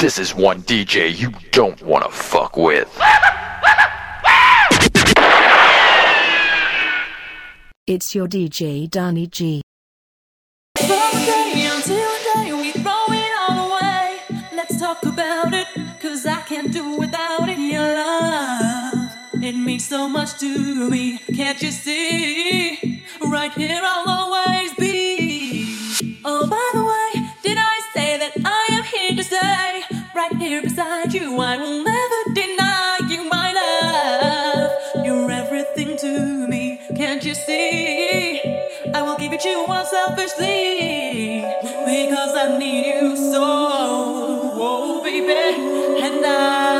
This is one DJ you don't wanna fuck with. It's your DJ Danny G. From day until day, we throw it all away. Let's talk about it, cause I can't do without it. Your love, it means so much to me. Can't you see? Right here, I'll always be. Right here beside you, I will never deny you my love. You're everything to me, can't you see? I will give it to you unselfishly because I need you so, oh baby, and I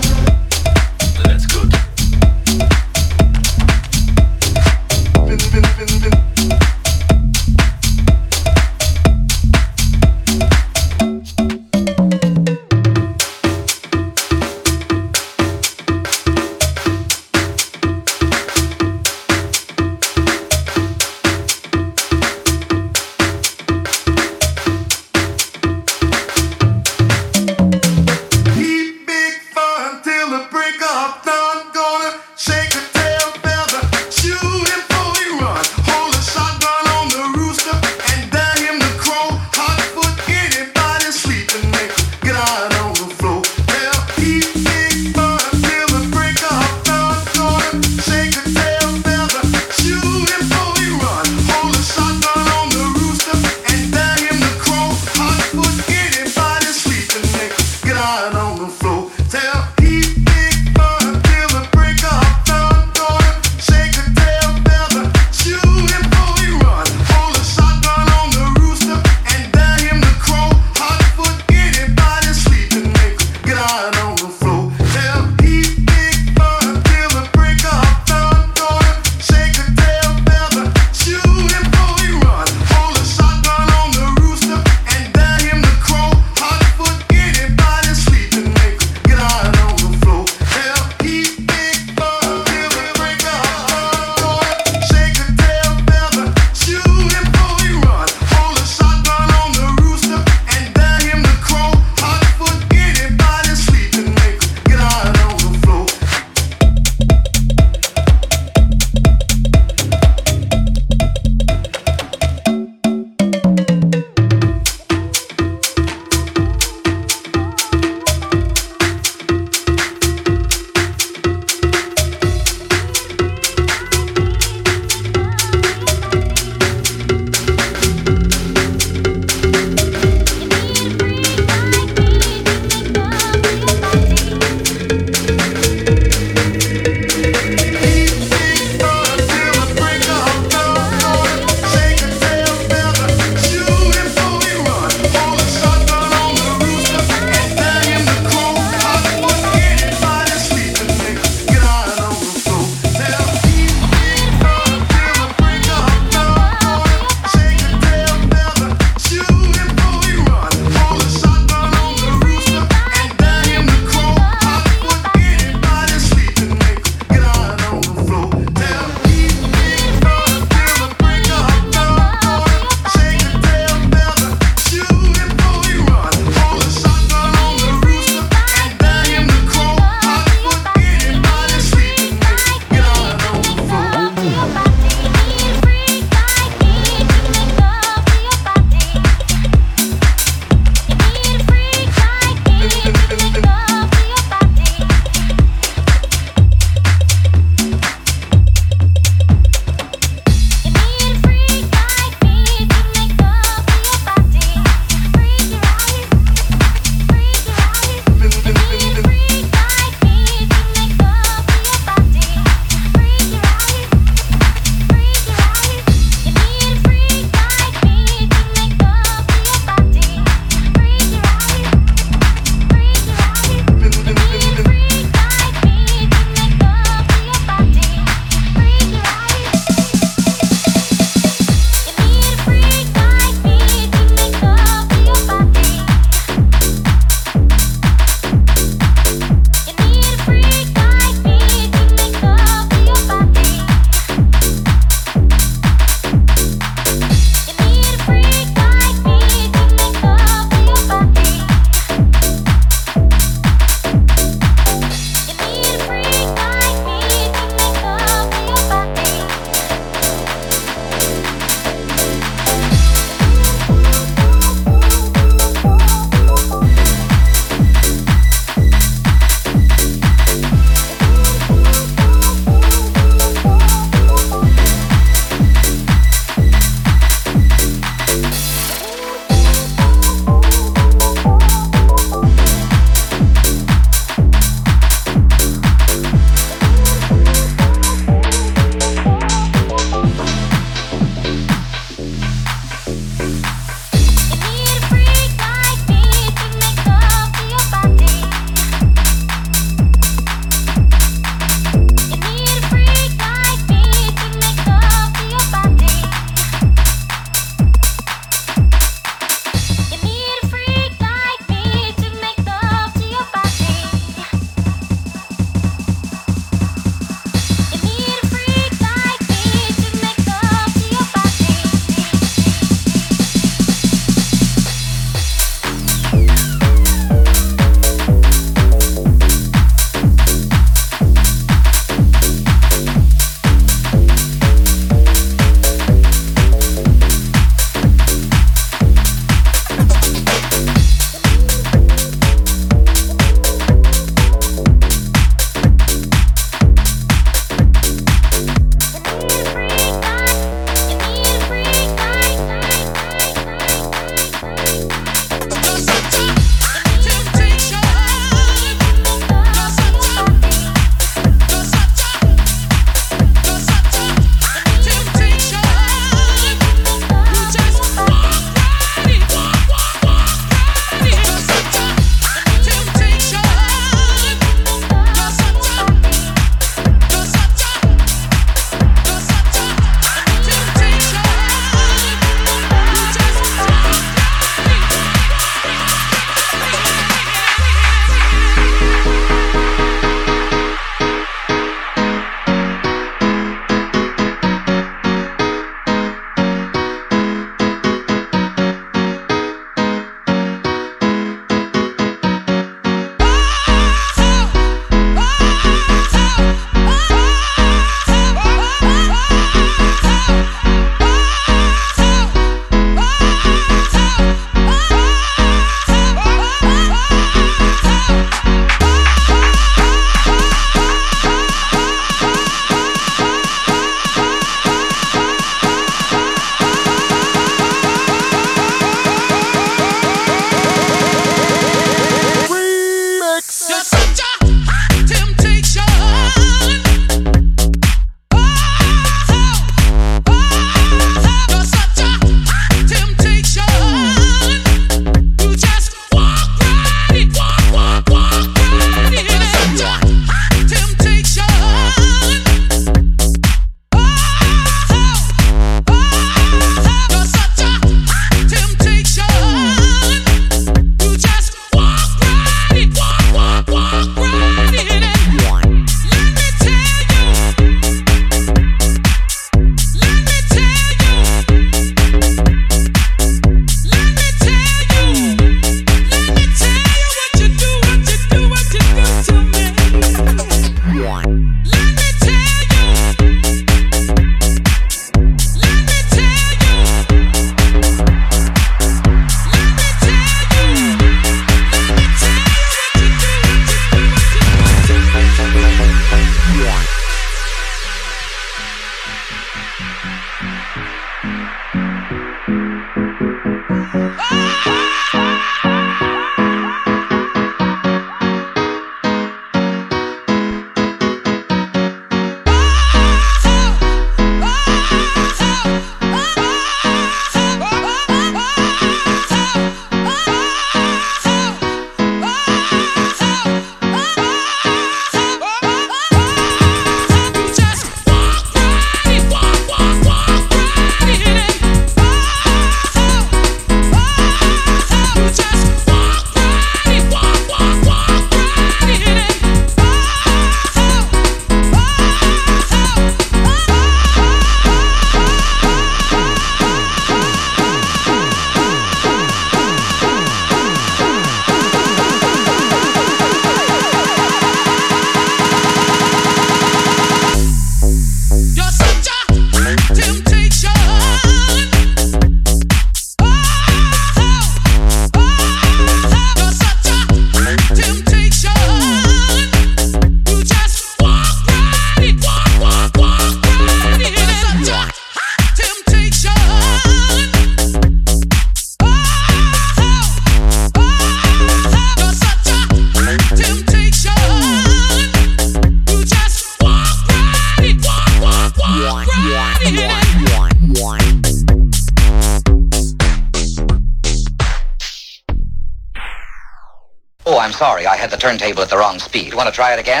turntable at the wrong speed. Want to try it again?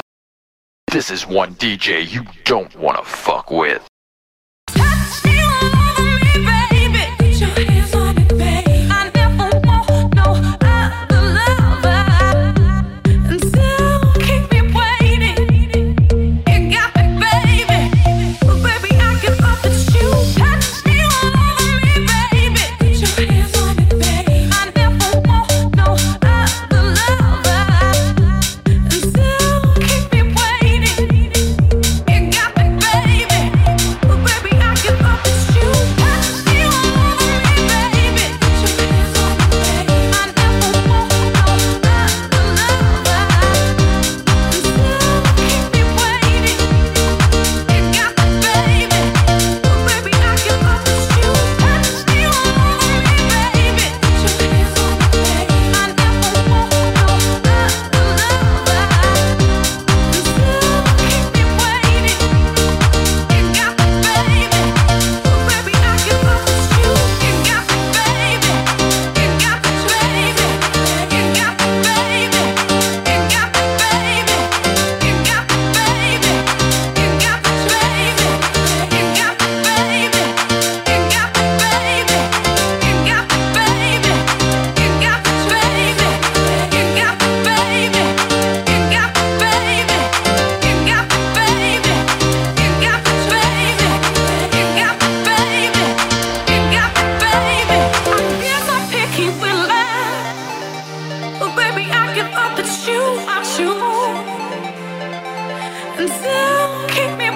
This is one DJ you don't want to fuck with. keep me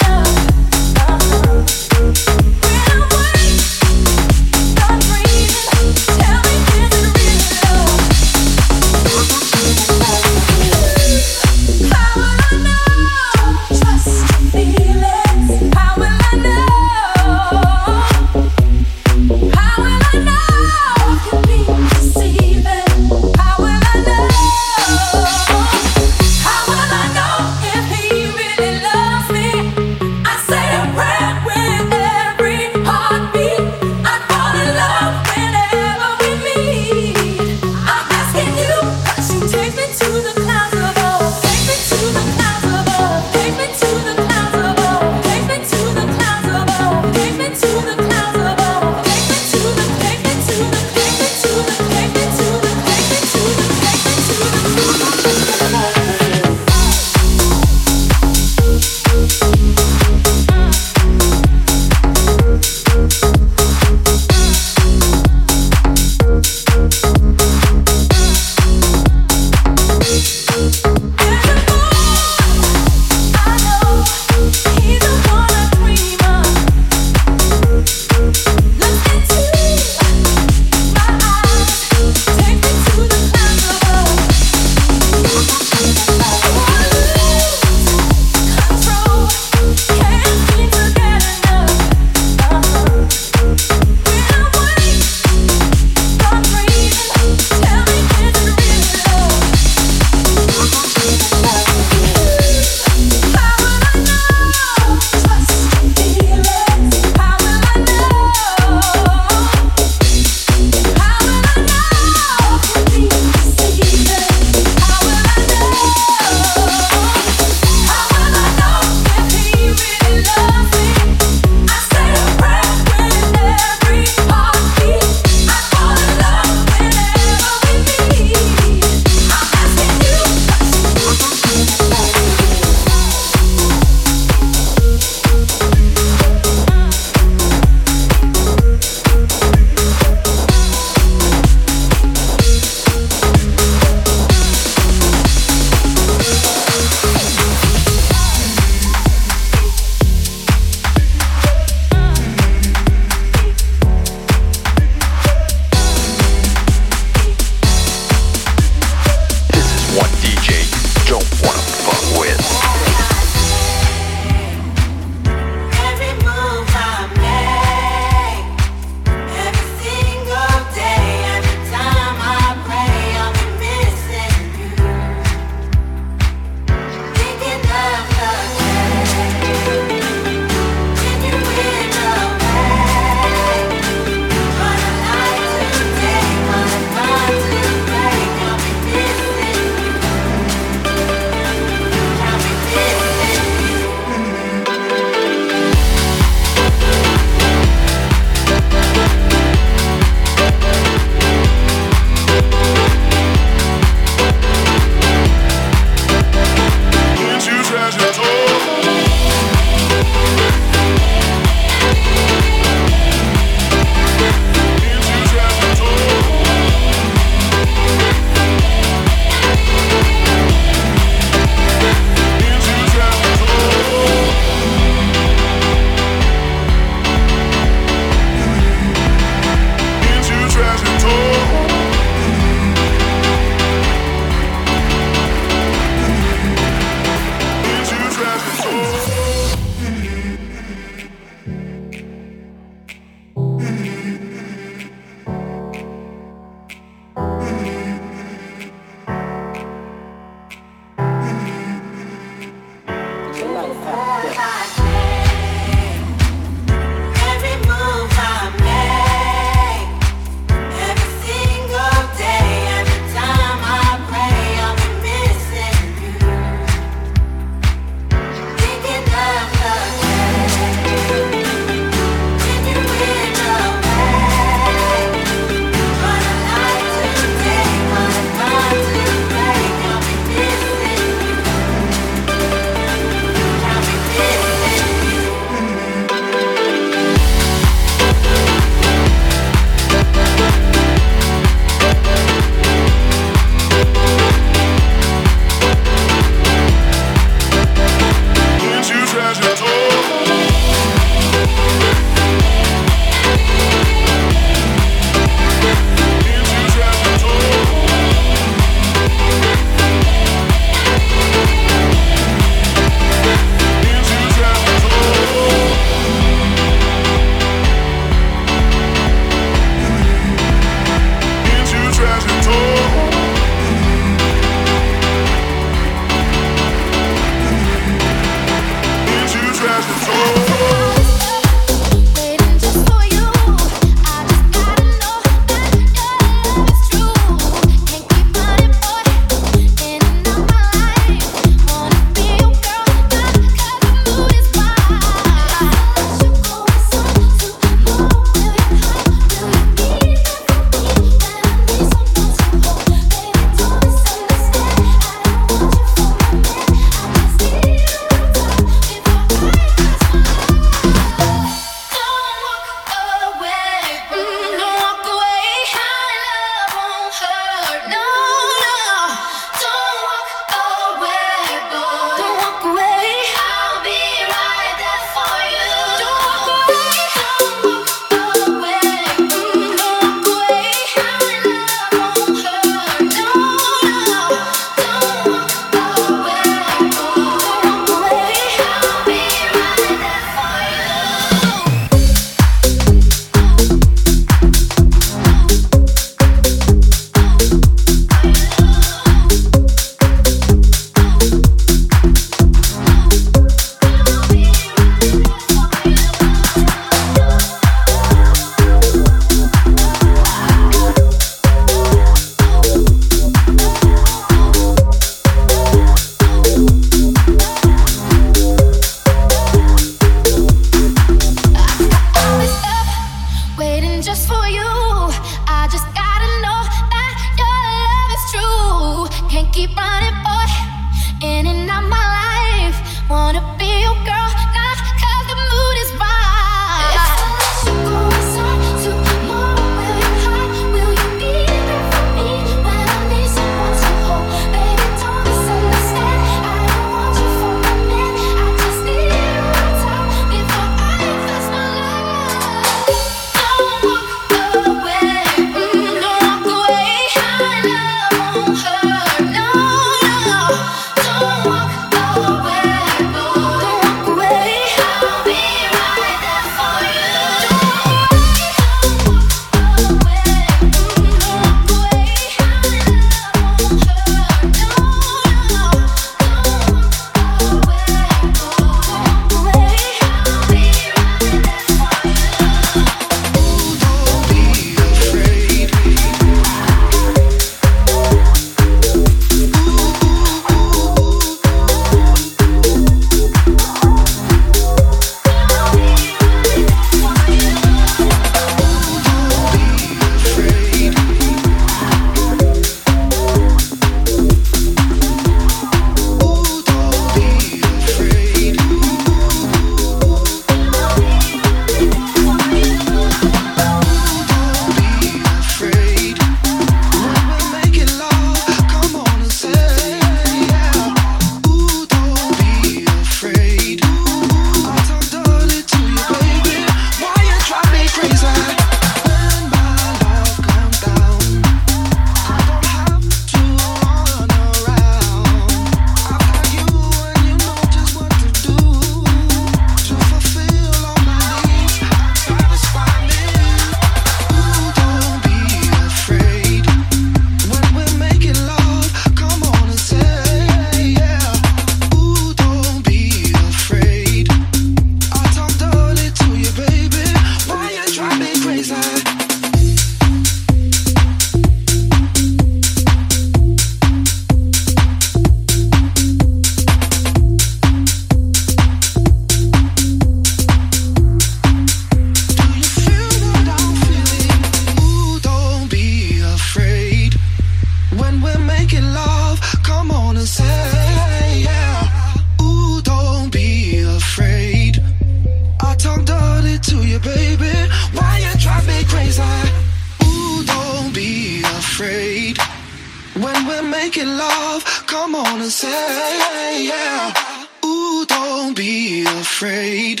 afraid.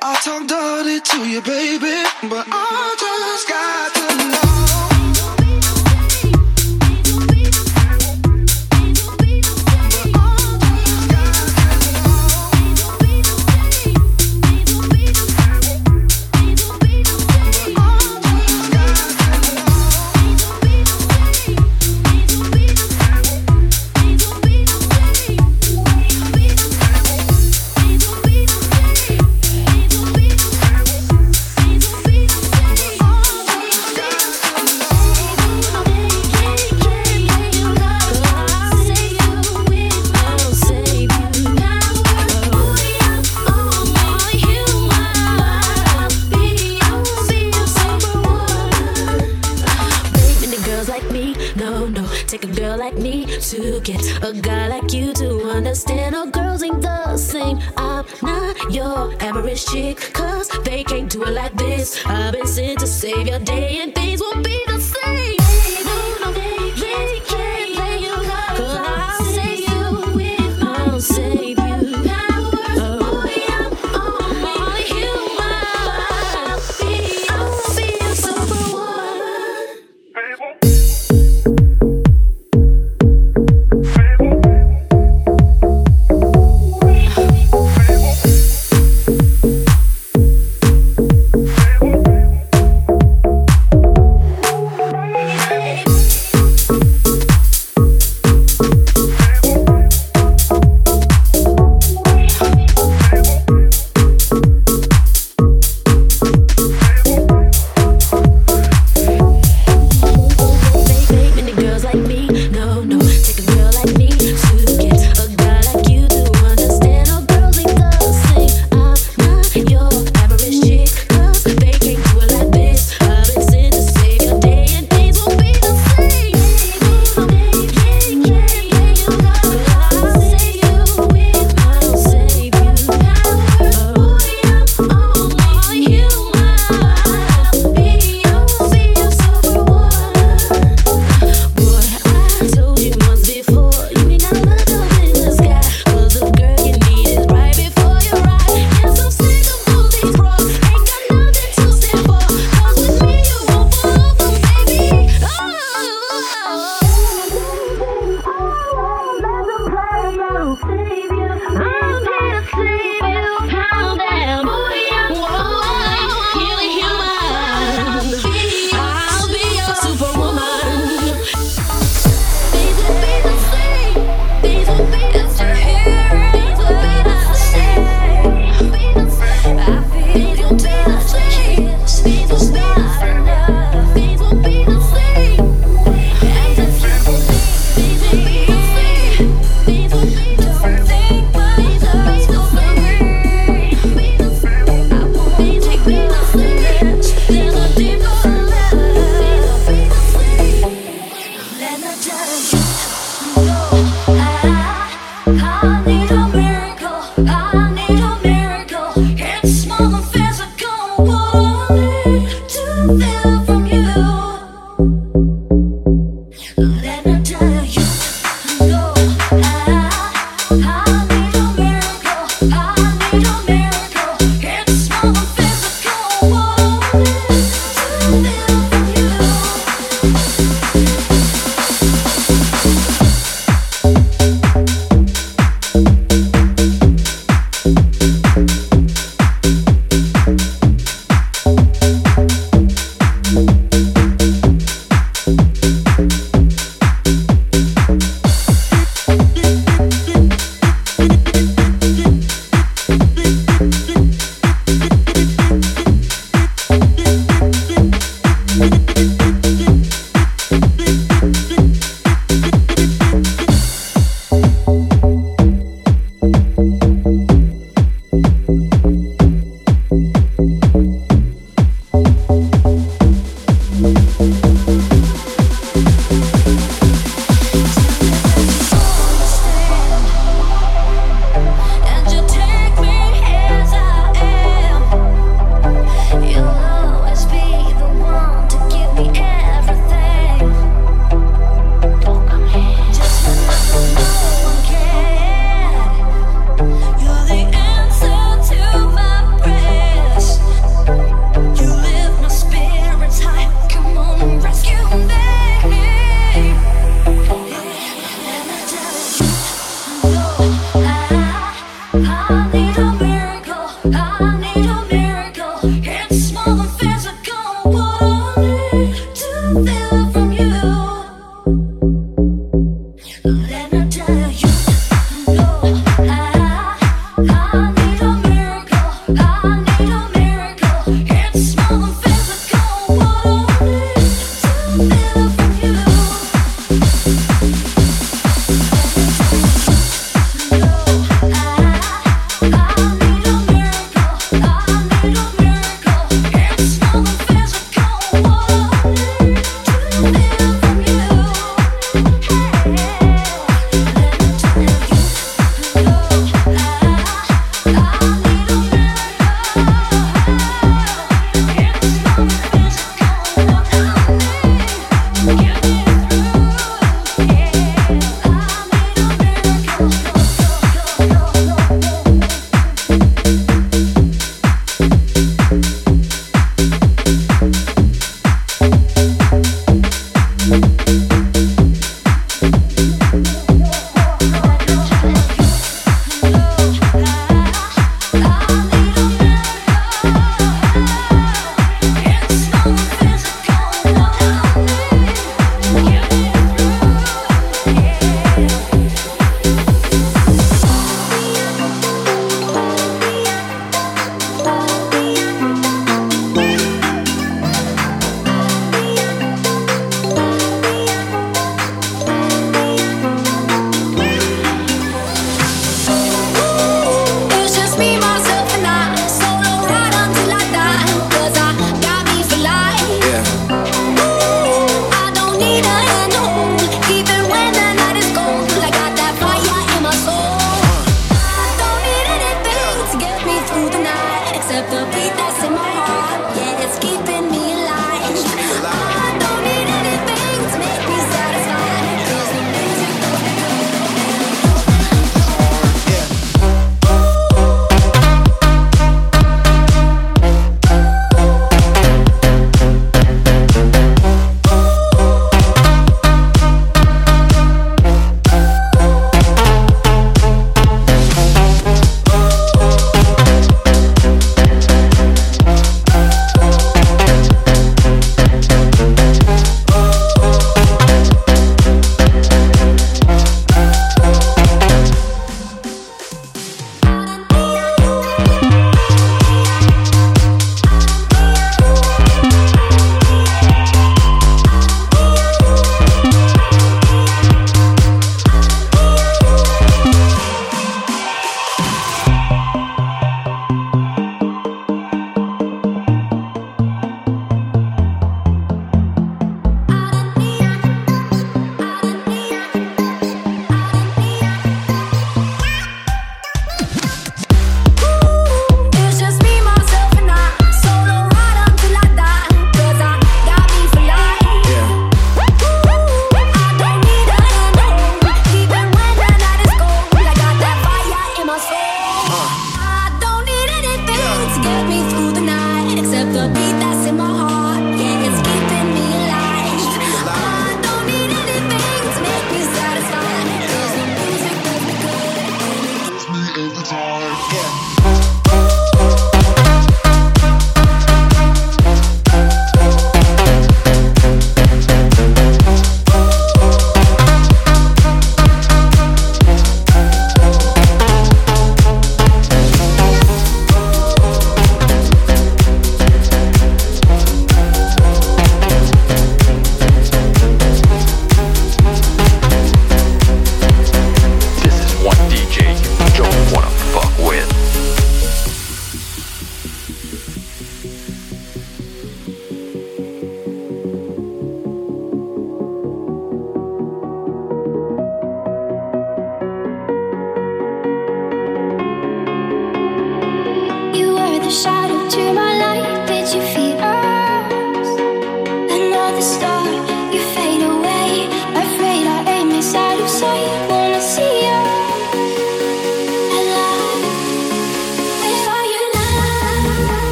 I talk dirty to you, baby, but I just got to know. this chick, cause they can't do it like this. I've been sent to save your day and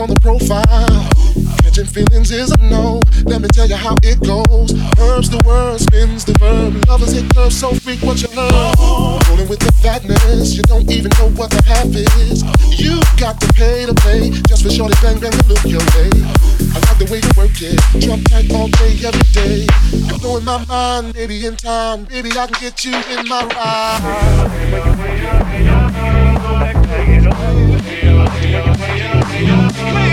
on the profile. Catching feelings is a no. Let me tell you how it goes. Herbs the word, spins the verb. Lovers hit curves so freak what you love. Rolling with the fatness, you don't even know what the half is. You got to pay to play just for shorty bang bang to look your way. I like the way you work it, drop tight all day every day. You're blowing my mind, baby in time, baby I can get you in my ride. Please.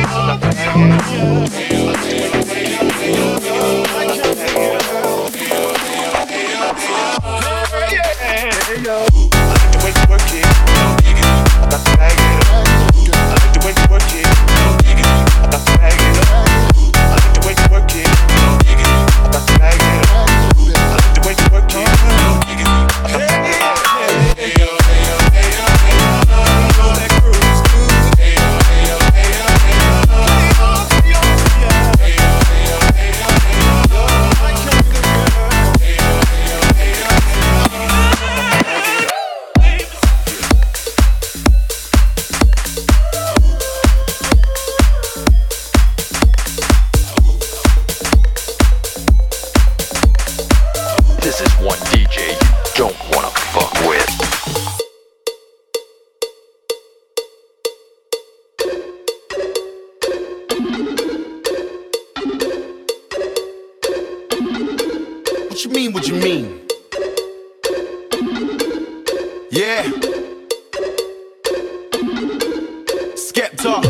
selector.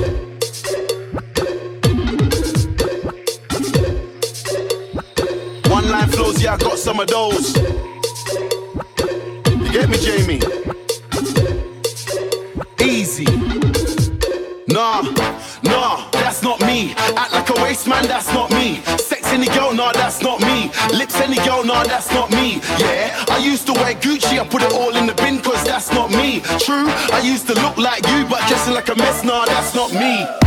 One line flows, yeah, I got some of those. You get me, Jamie? Easy. Nah, nah, that's not me. Act like a waste man, that's not me. Sex any girl, nah, that's not me. Lips any girl, nah, that's not me. Yeah, I used to wear Gucci, I put it all in the bin, cause that's not me. True, I used to look like you, dancing like a mess, nah, that's not me.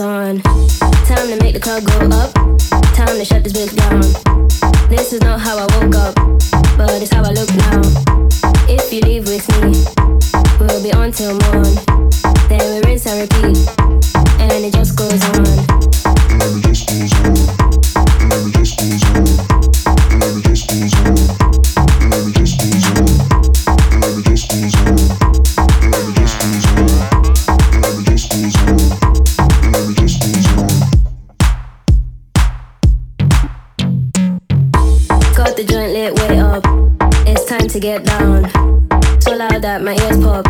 on. that my ears pop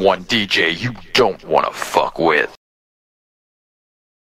One DJ you don't.